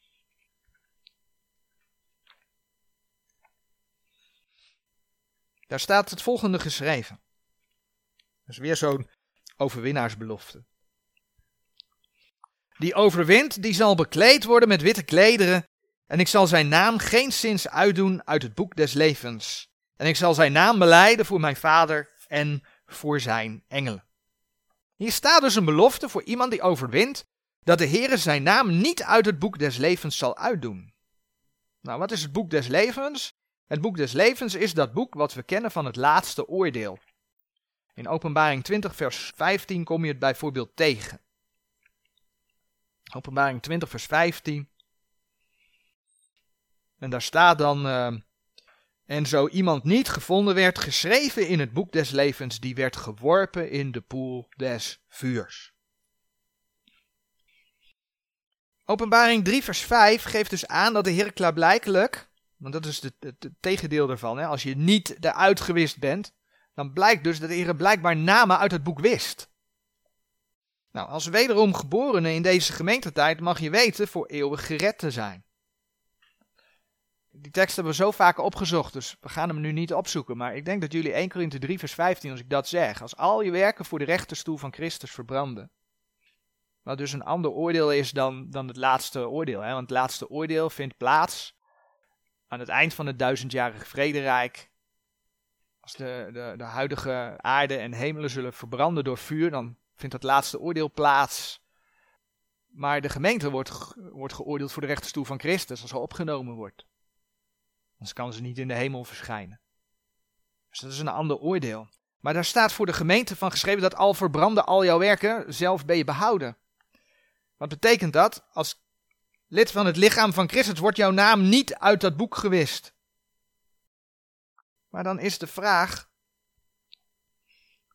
Daar staat het volgende geschreven. Dat is weer zo'n overwinnaarsbelofte. Die overwint, die zal bekleed worden met witte klederen. En ik zal zijn naam geen zins uitdoen uit het boek des levens. En ik zal zijn naam beleiden voor mijn vader en voor zijn engelen. Hier staat dus een belofte voor iemand die overwint, dat de Heere zijn naam niet uit het boek des levens zal uitdoen. Nou, wat is het boek des levens? Het boek des levens is dat boek wat we kennen van het laatste oordeel. In Openbaring 20, vers 15 kom je het bijvoorbeeld tegen. Openbaring 20, vers 15. En daar staat dan. Uh, en zo iemand niet gevonden werd, geschreven in het boek des levens, die werd geworpen in de poel des vuurs. Openbaring 3, vers 5 geeft dus aan dat de Heer klaarblijkelijk want dat is het, tegendeel daarvan. Hè? Als je niet eruit gewist bent, dan blijkt dus dat de blijkbaar namen uit het boek wist. Nou, als wederom geborene in deze gemeentetijd mag je weten voor eeuwig gered te zijn. Die tekst hebben we zo vaak opgezocht, dus we gaan hem nu niet opzoeken. Maar ik denk dat jullie 1 Korinthe 3 vers 15, als ik dat zeg, als al je werken voor de rechterstoel van Christus verbranden. Wat dus een ander oordeel is dan, dan het laatste oordeel. Hè? Want het laatste oordeel vindt plaats aan het eind van het duizendjarige vrederijk, als de, de, de huidige aarde en hemelen zullen verbranden door vuur, dan vindt dat laatste oordeel plaats. Maar de gemeente wordt, wordt geoordeeld voor de rechterstoel van Christus als ze opgenomen wordt. Anders kan ze niet in de hemel verschijnen. Dus dat is een ander oordeel. Maar daar staat voor de gemeente van geschreven dat al verbranden al jouw werken, zelf ben je behouden. Wat betekent dat? Als lid van het lichaam van Christus, wordt jouw naam niet uit dat boek gewist. Maar dan is de vraag,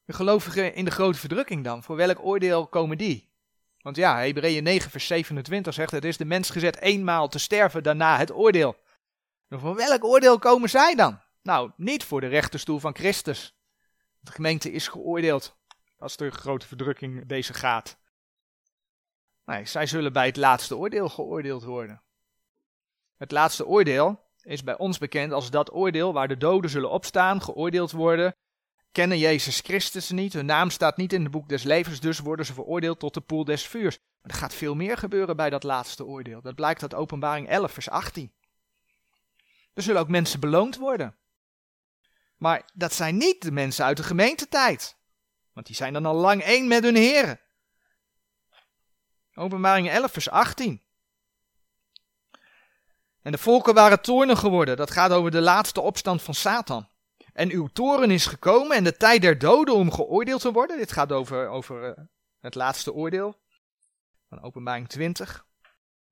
de gelovigen in de grote verdrukking dan, voor welk oordeel komen die? Want ja, Hebreeën 9 vers 27 zegt, het is de mens gezet eenmaal te sterven, daarna het oordeel. En voor welk oordeel komen zij dan? Nou, niet voor de rechterstoel van Christus. De gemeente is geoordeeld als de grote verdrukking bezig gaat. Nee, zij zullen bij het laatste oordeel geoordeeld worden. Het laatste oordeel is bij ons bekend als dat oordeel waar de doden zullen opstaan, geoordeeld worden, kennen Jezus Christus niet, hun naam staat niet in het boek des levens, dus worden ze veroordeeld tot de poel des vuurs. Er gaat veel meer gebeuren bij dat laatste oordeel. Dat blijkt uit Openbaring 11, vers 18. Er zullen ook mensen beloond worden. Maar dat zijn niet de mensen uit de gemeentetijd. Want die zijn dan al lang één met hun heren. Openbaring 11, vers 18. En de volken waren toornig geworden. Dat gaat over de laatste opstand van Satan. En uw toren is gekomen en de tijd der doden om geoordeeld te worden. Dit gaat over, over uh, het laatste oordeel van Openbaring 20.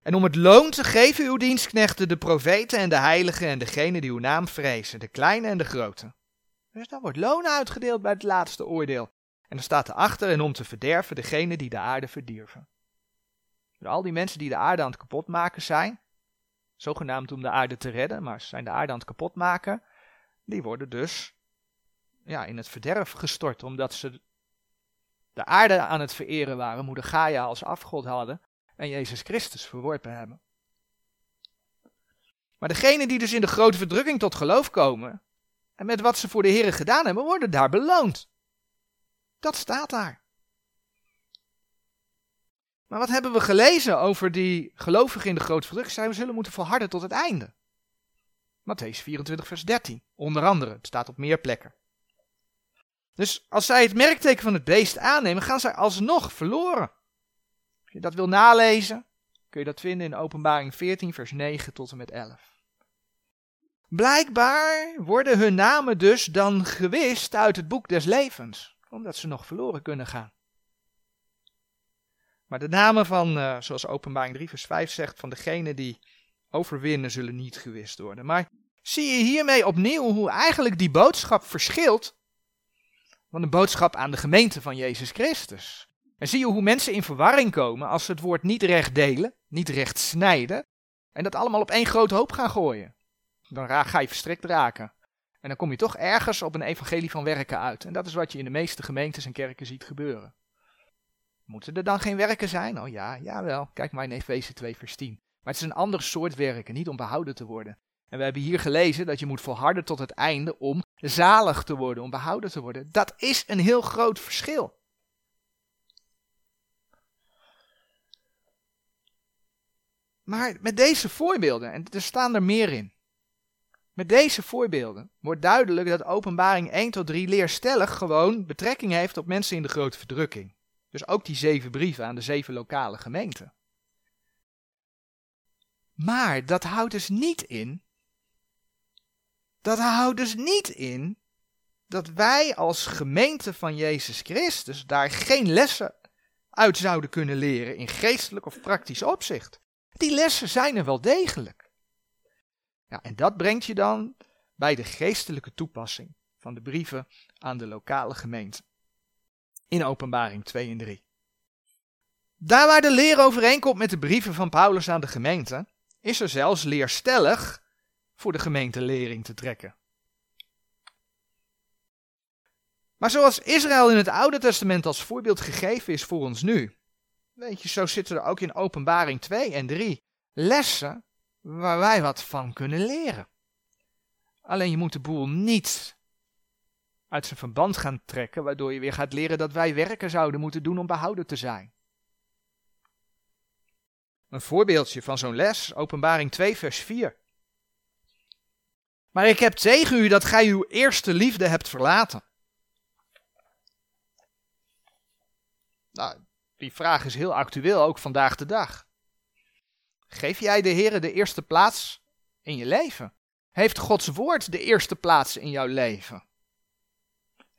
En om het loon te geven uw dienstknechten, de profeten en de heiligen en degenen die uw naam vrezen, de kleine en de grote. Dus dan wordt loon uitgedeeld bij het laatste oordeel. En er staat erachter en om te verderven degenen die de aarde verdierven. Dus al die mensen die de aarde aan het kapotmaken zijn, zogenaamd om de aarde te redden, maar ze zijn de aarde aan het kapotmaken, die worden dus ja, in het verderf gestort, omdat ze de aarde aan het vereren waren, moeder Gaia als afgod hadden en Jezus Christus verworpen hebben. Maar degenen die dus in de grote verdrukking tot geloof komen, en met wat ze voor de Heeren gedaan hebben, worden daar beloond. Dat staat daar. Maar wat hebben we gelezen over die gelovigen in de grote verdrukking? Zij zullen moeten volharden tot het einde. Matthäus 24, vers 13. Onder andere, het staat op meer plekken. Dus als zij het merkteken van het beest aannemen, gaan zij alsnog verloren. Als je dat wil nalezen, kun je dat vinden in Openbaring 14, vers 9 tot en met 11. Blijkbaar worden hun namen dus dan gewist uit het boek des levens, omdat ze nog verloren kunnen gaan. Maar de namen van, uh, zoals Openbaring 3, vers 5 zegt, van degenen die overwinnen, zullen niet gewist worden. Maar zie je hiermee opnieuw hoe eigenlijk die boodschap verschilt van de boodschap aan de gemeente van Jezus Christus. En zie je hoe mensen in verwarring komen als ze het woord niet recht delen, niet recht snijden, en dat allemaal op één grote hoop gaan gooien. Dan ga je verstrikt raken. En dan kom je toch ergens op een evangelie van werken uit. En dat is wat je in de meeste gemeentes en kerken ziet gebeuren. Moeten er dan geen werken zijn? Oh ja, jawel. Kijk maar in Efeze 2 vers 10. Maar het is een ander soort werken, niet om behouden te worden. En we hebben hier gelezen dat je moet volharden tot het einde om zalig te worden, om behouden te worden. Dat is een heel groot verschil. Maar met deze voorbeelden, en er staan er meer in. Met deze voorbeelden wordt duidelijk dat openbaring 1 tot 3 leerstellig gewoon betrekking heeft op mensen in de grote verdrukking. Dus ook die zeven brieven aan de zeven lokale gemeenten. Maar dat houdt dus niet in dat houdt dus niet in dat wij als gemeente van Jezus Christus daar geen lessen uit zouden kunnen leren in geestelijk of praktisch opzicht. Die lessen zijn er wel degelijk. Ja, en dat brengt je dan bij de geestelijke toepassing van de brieven aan de lokale gemeente. In Openbaring 2 en 3. Daar waar de leer overeenkomt met de brieven van Paulus aan de gemeente, is er zelfs leerstellig voor de gemeente lering te trekken. Maar zoals Israël in het Oude Testament als voorbeeld gegeven is voor ons nu, weet je, zo zitten er ook in Openbaring 2 en 3 lessen waar wij wat van kunnen leren. Alleen je moet de boel niet uit zijn verband gaan trekken, waardoor je weer gaat leren dat wij werken zouden moeten doen om behouden te zijn. Een voorbeeldje van zo'n les, Openbaring 2, vers 4. Maar ik heb tegen u dat gij uw eerste liefde hebt verlaten. Nou, die vraag is heel actueel, ook vandaag de dag. Geef jij de Heer de eerste plaats in je leven? Heeft Gods woord de eerste plaats in jouw leven?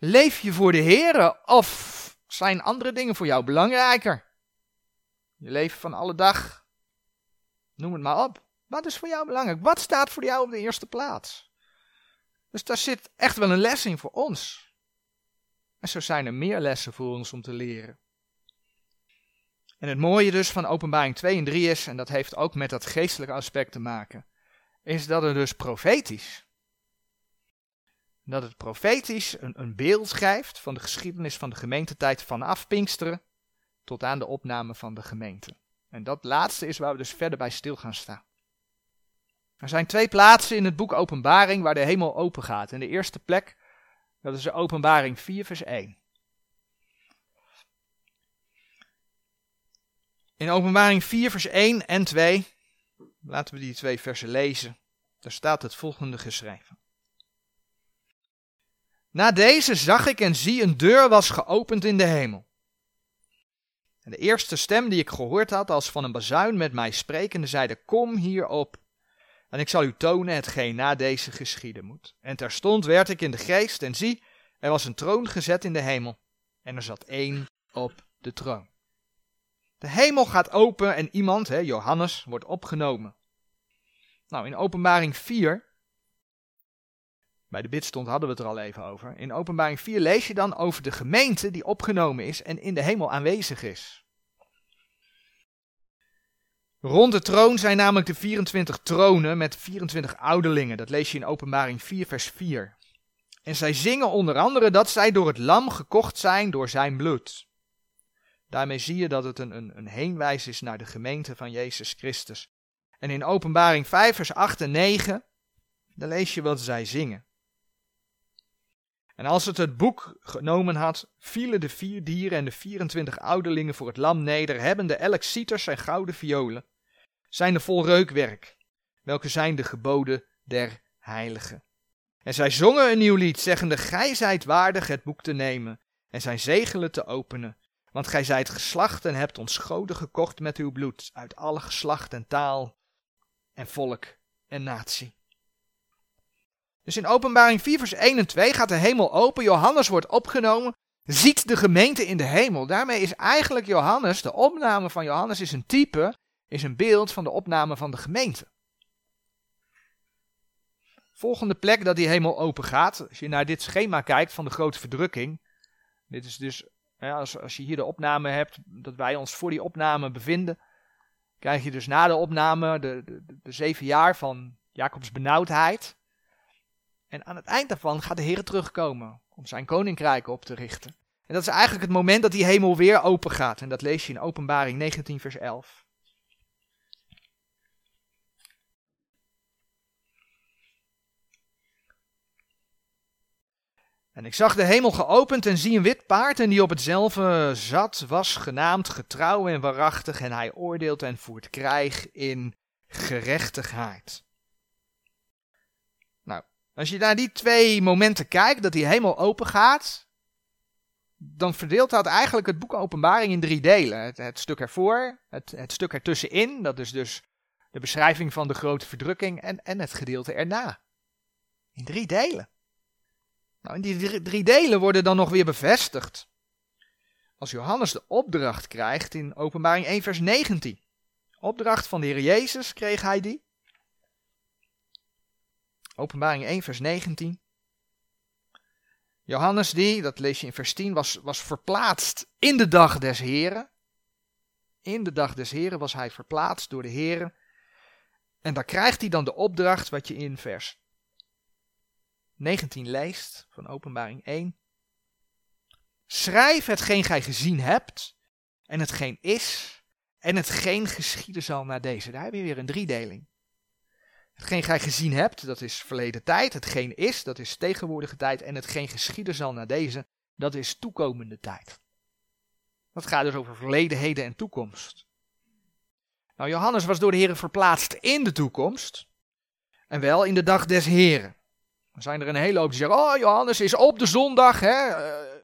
Leef je voor de Heer of zijn andere dingen voor jou belangrijker? Je leven van alle dag, noem het maar op. Wat is voor jou belangrijk? Wat staat voor jou op de eerste plaats? Dus daar zit echt wel een les in voor ons. En zo zijn er meer lessen voor ons om te leren. En het mooie dus van openbaring 2 en 3 is, en dat heeft ook met dat geestelijke aspect te maken, is dat het dus profetisch, dat het profetisch een, een beeld geeft van de geschiedenis van de gemeentetijd vanaf Pinksteren tot aan de opname van de gemeente. En dat laatste is waar we dus verder bij stil gaan staan. Er zijn twee plaatsen in het boek Openbaring waar de hemel open gaat. En de eerste plek, dat is de Openbaring 4, vers 1. In Openbaring 4, vers 1 en 2, laten we die twee versen lezen. Daar staat het volgende geschreven. Na deze zag ik en zie een deur was geopend in de hemel. En de eerste stem die ik gehoord had als van een bazuin met mij sprekende zeide, kom hierop en ik zal u tonen hetgeen na deze geschieden moet. En terstond werd ik in de geest en zie, er was een troon gezet in de hemel en er zat één op de troon. De hemel gaat open en iemand, hè, Johannes, wordt opgenomen. Nou, in openbaring 4, bij de bidstond hadden we het er al even over. In openbaring 4 lees je dan over de gemeente die opgenomen is en in de hemel aanwezig is. Rond de troon zijn namelijk de 24 tronen met 24 ouderlingen. Dat lees je in Openbaring 4, vers 4. En zij zingen onder andere dat zij door het lam gekocht zijn door zijn bloed. Daarmee zie je dat het een, een, een heenwijs is naar de gemeente van Jezus Christus. En in Openbaring 5, vers 8 en 9, dan lees je wat zij zingen. En als het het boek genomen had, vielen de vier dieren en de 24 ouderlingen voor het lam neder, hebbende elk citers en gouden violen, zijn de vol reukwerk, welke zijn de geboden der heiligen. En zij zongen een nieuw lied, zeggende, Gij zijt waardig het boek te nemen en zijn zegelen te openen. Want gij zijt geslacht en hebt ons goden gekocht met uw bloed, uit alle geslacht en taal en volk en natie. Dus in openbaring 4 vers 1 en 2 gaat de hemel open, Johannes wordt opgenomen, ziet de gemeente in de hemel. Daarmee is eigenlijk Johannes, de opname van Johannes is een type, is een beeld van de opname van de gemeente. Volgende plek dat die hemel open gaat, als je naar dit schema kijkt van de grote verdrukking. Dit is dus, ja, als, als je hier de opname hebt, dat wij ons voor die opname bevinden, krijg je dus na de opname de, de, de zeven jaar van Jacobs benauwdheid. En aan het eind daarvan gaat de Heer terugkomen om zijn koninkrijk op te richten. En dat is eigenlijk het moment dat die hemel weer open gaat. En dat lees je in Openbaring 19, vers 11. En ik zag de hemel geopend en zie een wit paard en die op hetzelfde zat, was genaamd getrouw en waarachtig en hij oordeelt en voert krijg in gerechtigheid. Als je naar die twee momenten kijkt, dat die hemel open gaat, dan verdeelt dat eigenlijk het boek Openbaring in drie delen. Het, stuk ervoor, het, het stuk ertussenin, dat is dus de beschrijving van de grote verdrukking en, en het gedeelte erna. In drie delen. Nou, en die drie delen worden dan nog weer bevestigd. Als Johannes de opdracht krijgt in Openbaring 1, vers 19. Opdracht van de Heer Jezus kreeg hij die. Openbaring 1, vers 19. Johannes die, dat lees je in vers 10, was, was verplaatst in de dag des Heren. In de dag des Heren was hij verplaatst door de Heren. En daar krijgt hij dan de opdracht wat je in vers 19 leest van Openbaring 1. Schrijf hetgeen gij gezien hebt en hetgeen is en hetgeen geschieden zal na deze. Daar heb je weer een driedeling. Hetgeen gij gezien hebt, dat is verleden tijd. Hetgeen is, dat is tegenwoordige tijd. En hetgeen geschieden zal na deze, dat is toekomende tijd. Dat gaat dus over verleden, heden en toekomst. Nou, Johannes was door de Heer verplaatst in de toekomst. En wel in de dag des Heren. Dan zijn er een hele hoop die zeggen, oh Johannes is op de zondag. Hè? Eh,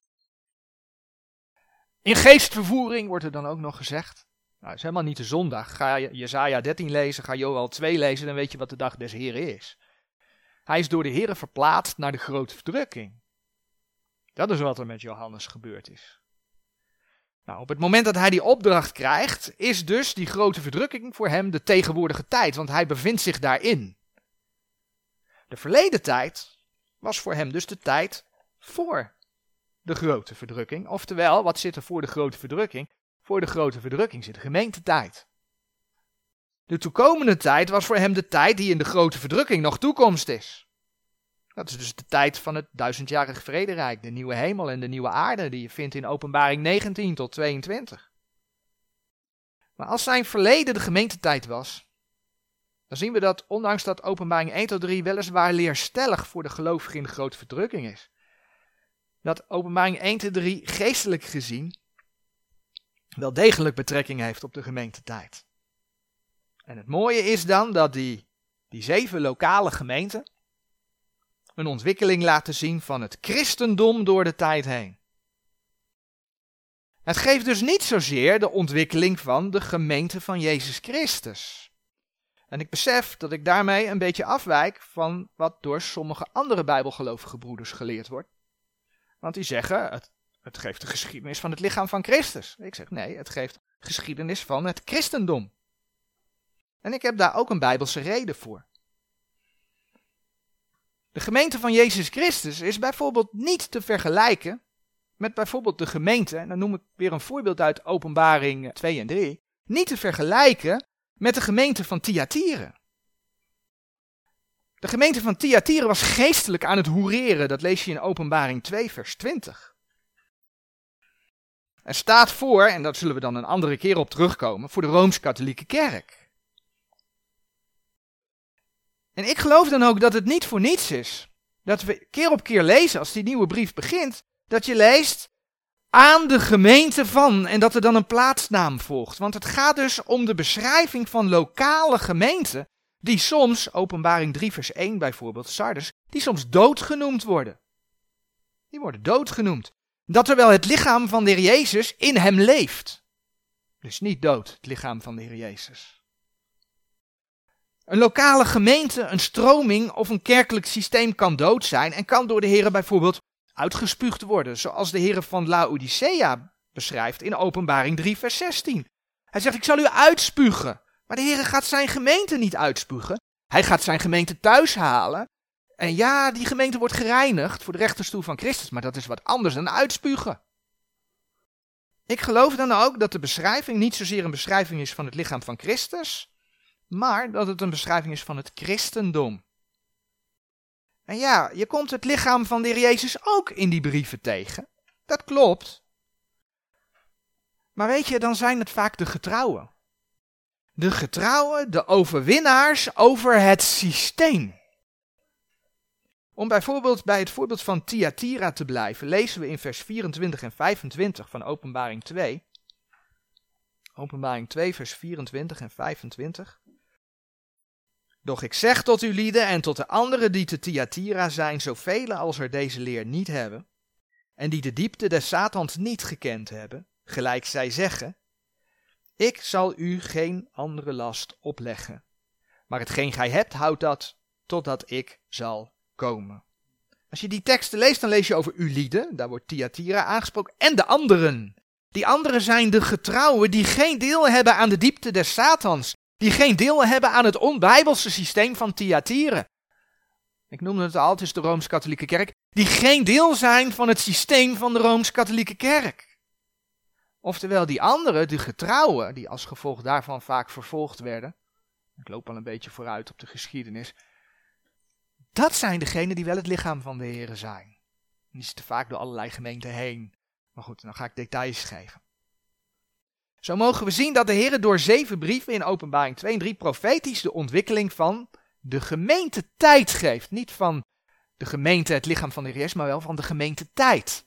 in geestvervoering wordt er dan ook nog gezegd. Nou, het is helemaal niet de zondag. Ga je Jezaja 13 lezen, ga Joel 2 lezen, dan weet je wat de dag des Heren is. Hij is door de Heren verplaatst naar de grote verdrukking. Dat is wat er met Johannes gebeurd is. Nou, op het moment dat hij die opdracht krijgt, is dus die grote verdrukking voor hem de tegenwoordige tijd, want hij bevindt zich daarin. De verleden tijd was voor hem dus de tijd voor de grote verdrukking. Oftewel, wat zit er voor de grote verdrukking? Voor de grote verdrukking zit de gemeentetijd. De toekomende tijd was voor hem de tijd die in de grote verdrukking nog toekomst is. Dat is dus de tijd van het duizendjarig vrederijk, de nieuwe hemel en de nieuwe aarde die je vindt in openbaring 19 tot 22. Maar als zijn verleden de gemeentetijd was, dan zien we dat ondanks dat openbaring 1 tot 3 weliswaar leerstellig voor de gelovigen in de grote verdrukking is, dat openbaring 1 tot 3 geestelijk gezien wel degelijk betrekking heeft op de gemeentetijd. En het mooie is dan dat die, die zeven lokale gemeenten een ontwikkeling laten zien van het christendom door de tijd heen. Het geeft dus niet zozeer de ontwikkeling van de gemeente van Jezus Christus. En ik besef dat ik daarmee een beetje afwijk van wat door sommige andere bijbelgelovige broeders geleerd wordt. Want die zeggen, het het geeft de geschiedenis van het lichaam van Christus. Ik zeg nee, het geeft geschiedenis van het christendom. En ik heb daar ook een bijbelse reden voor. De gemeente van Jezus Christus is bijvoorbeeld niet te vergelijken met bijvoorbeeld de gemeente, en dan noem ik weer een voorbeeld uit Openbaring 2 en 3, niet te vergelijken met de gemeente van Thyatira. De gemeente van Thyatira was geestelijk aan het hoereren, dat lees je in Openbaring 2 vers 20. Er staat voor, en daar zullen we dan een andere keer op terugkomen, voor de Rooms-Katholieke Kerk. En ik geloof dan ook dat het niet voor niets is dat we keer op keer lezen als die nieuwe brief begint, dat je leest aan de gemeente van en dat er dan een plaatsnaam volgt. Want het gaat dus om de beschrijving van lokale gemeenten die soms, openbaring 3 vers 1 bijvoorbeeld, Sardes, die soms dood genoemd worden. Die worden dood genoemd. Dat terwijl het lichaam van de Heer Jezus in hem leeft. Dus niet dood, het lichaam van de Heer Jezus. Een lokale gemeente, een stroming of een kerkelijk systeem kan dood zijn en kan door de Heer bijvoorbeeld uitgespuugd worden, zoals de Heer van Laodicea beschrijft in Openbaring 3 vers 16. Hij zegt, ik zal u uitspugen. Maar de Heer gaat zijn gemeente niet uitspugen. Hij gaat zijn gemeente thuis halen. En ja, die gemeente wordt gereinigd voor de rechterstoel van Christus, maar dat is wat anders dan uitspugen. Ik geloof dan ook dat de beschrijving niet zozeer een beschrijving is van het lichaam van Christus, maar dat het een beschrijving is van het christendom. En ja, je komt het lichaam van de Heer Jezus ook in die brieven tegen. Dat klopt. Maar weet je, dan zijn het vaak de getrouwen. De getrouwen, de overwinnaars over het systeem. Om bijvoorbeeld bij het voorbeeld van Thyatira te blijven, lezen we in vers 24 en 25 van Openbaring 2. Openbaring 2, vers 24 en 25. Doch ik zeg tot uw lieden en tot de anderen die te Thyatira zijn, zoveel als er deze leer niet hebben, en die de diepte des Satans niet gekend hebben, gelijk zij zeggen, ik zal u geen andere last opleggen, maar hetgeen gij hebt, houd dat totdat ik zal komen. Als je die teksten leest, dan lees je over uw lieden, daar wordt Thyatira aangesproken, en de anderen. Die anderen zijn de getrouwen die geen deel hebben aan de diepte des Satans, die geen deel hebben aan het onbijbelse systeem van Thyatira. Ik noemde het al, is de Rooms-Katholieke Kerk, die geen deel zijn van het systeem van de Rooms-Katholieke Kerk. Oftewel die anderen, de getrouwen, die als gevolg daarvan vaak vervolgd werden. Ik loop al een beetje vooruit op de geschiedenis. Dat zijn degenen die wel het lichaam van de Heer zijn. die zitten vaak door allerlei gemeenten heen. Maar goed, dan ga ik details geven. Zo mogen we zien dat de Heer door zeven brieven in openbaring 2 en 3 profetisch de ontwikkeling van de gemeente tijd geeft. Niet van de gemeente, het lichaam van de Heer, maar wel van de gemeente tijd.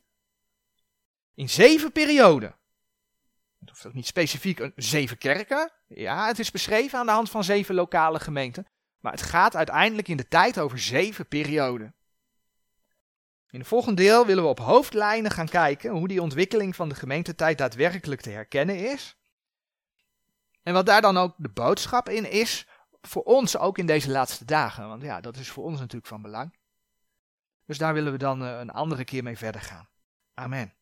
In zeven perioden. Het hoeft ook niet specifiek een zeven kerken. Ja, het is beschreven aan de hand van zeven lokale gemeenten. Maar het gaat uiteindelijk in de tijd over zeven perioden. In het volgende deel willen we op hoofdlijnen gaan kijken hoe die ontwikkeling van de gemeentetijd daadwerkelijk te herkennen is. En wat daar dan ook de boodschap in is, voor ons ook in deze laatste dagen. Want ja, dat is voor ons natuurlijk van belang. Dus daar willen we dan eh, een andere keer mee verder gaan. Amen.